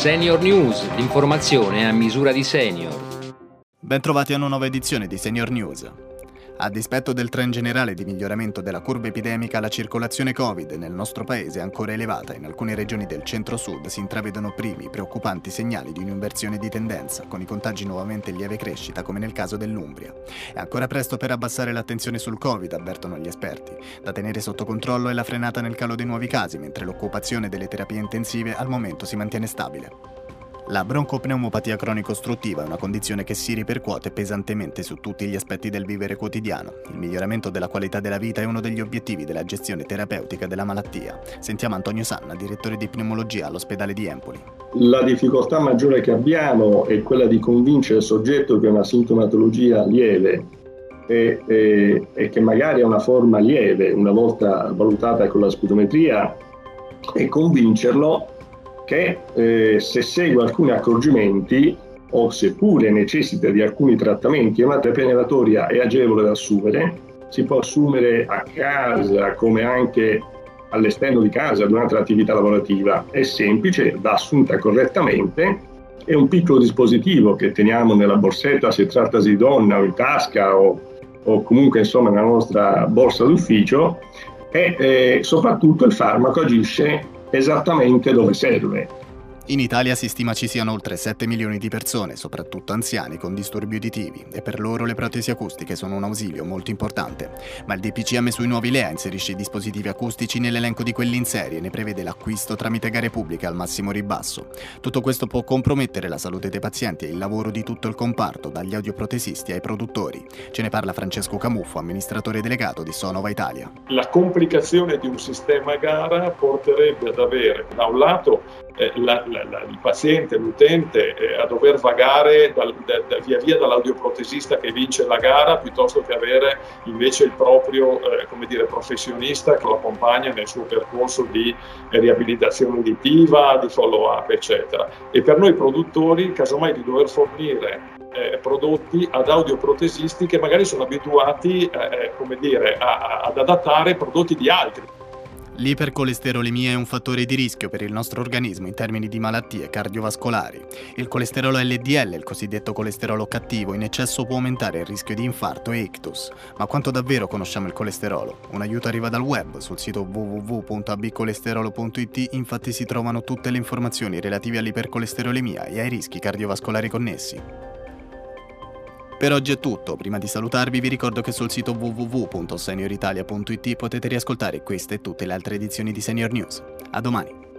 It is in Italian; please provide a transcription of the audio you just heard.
Senior News, l'informazione a misura di senior. Bentrovati a una nuova edizione di Senior News. A dispetto del trend generale di miglioramento della curva epidemica, la circolazione Covid nel nostro paese è ancora elevata in alcune regioni del centro-sud si intravedono primi preoccupanti segnali di un'inversione di tendenza, con i contagi nuovamente in lieve crescita, come nel caso dell'Umbria. È ancora presto per abbassare l'attenzione sul Covid, avvertono gli esperti. Da tenere sotto controllo è la frenata nel calo dei nuovi casi, mentre l'occupazione delle terapie intensive al momento si mantiene stabile. La broncopneumopatia cronico-ostruttiva è una condizione che si ripercuote pesantemente su tutti gli aspetti del vivere quotidiano. Il miglioramento della qualità della vita è uno degli obiettivi della gestione terapeutica della malattia. Sentiamo Antonio Sanna, direttore di pneumologia all'ospedale di Empoli. La difficoltà maggiore che abbiamo è quella di convincere il soggetto che è una sintomatologia lieve e, e, e che magari è una forma lieve, una volta valutata con la spirometria, e convincerlo che eh, se segue alcuni accorgimenti o seppure necessita di alcuni trattamenti, una terapia è agevole da assumere, si può assumere a casa come anche all'esterno di casa durante l'attività lavorativa, è semplice, va assunta correttamente, è un piccolo dispositivo che teniamo nella borsetta se trattasi di donna o in tasca o, o comunque insomma nella nostra borsa d'ufficio. E eh, soprattutto il farmaco agisce esattamente dove serve. In Italia si stima ci siano oltre 7 milioni di persone, soprattutto anziani, con disturbi uditivi e per loro le protesi acustiche sono un ausilio molto importante. Ma il DPCM sui nuovi LEA inserisce i dispositivi acustici nell'elenco di quelli in serie e ne prevede l'acquisto tramite gare pubbliche al massimo ribasso. Tutto questo può compromettere la salute dei pazienti e il lavoro di tutto il comparto, dagli audioprotesisti ai produttori. Ce ne parla Francesco Camuffo, amministratore delegato di Sonova Italia. La complicazione di un sistema gara porterebbe ad avere da un lato eh, la, la, la, il paziente, l'utente eh, a dover vagare dal, da, da, via via dall'audioprotesista che vince la gara piuttosto che avere invece il proprio eh, dire, professionista che lo accompagna nel suo percorso di riabilitazione uditiva, di follow up eccetera. E per noi produttori casomai di dover fornire eh, prodotti ad audioprotesisti che magari sono abituati eh, eh come dire, a, a, ad adattare prodotti di altri. L'ipercolesterolemia è un fattore di rischio per il nostro organismo in termini di malattie cardiovascolari. Il colesterolo LDL, il cosiddetto colesterolo cattivo, in eccesso può aumentare il rischio di infarto e ictus. Ma quanto davvero conosciamo il colesterolo? Un aiuto arriva dal web, sul sito www.abcolesterolo.it infatti si trovano tutte le informazioni relative all'ipercolesterolemia e ai rischi cardiovascolari connessi. Per oggi è tutto, prima di salutarvi vi ricordo che sul sito www.senioritalia.it potete riascoltare queste e tutte le altre edizioni di Senior News. A domani!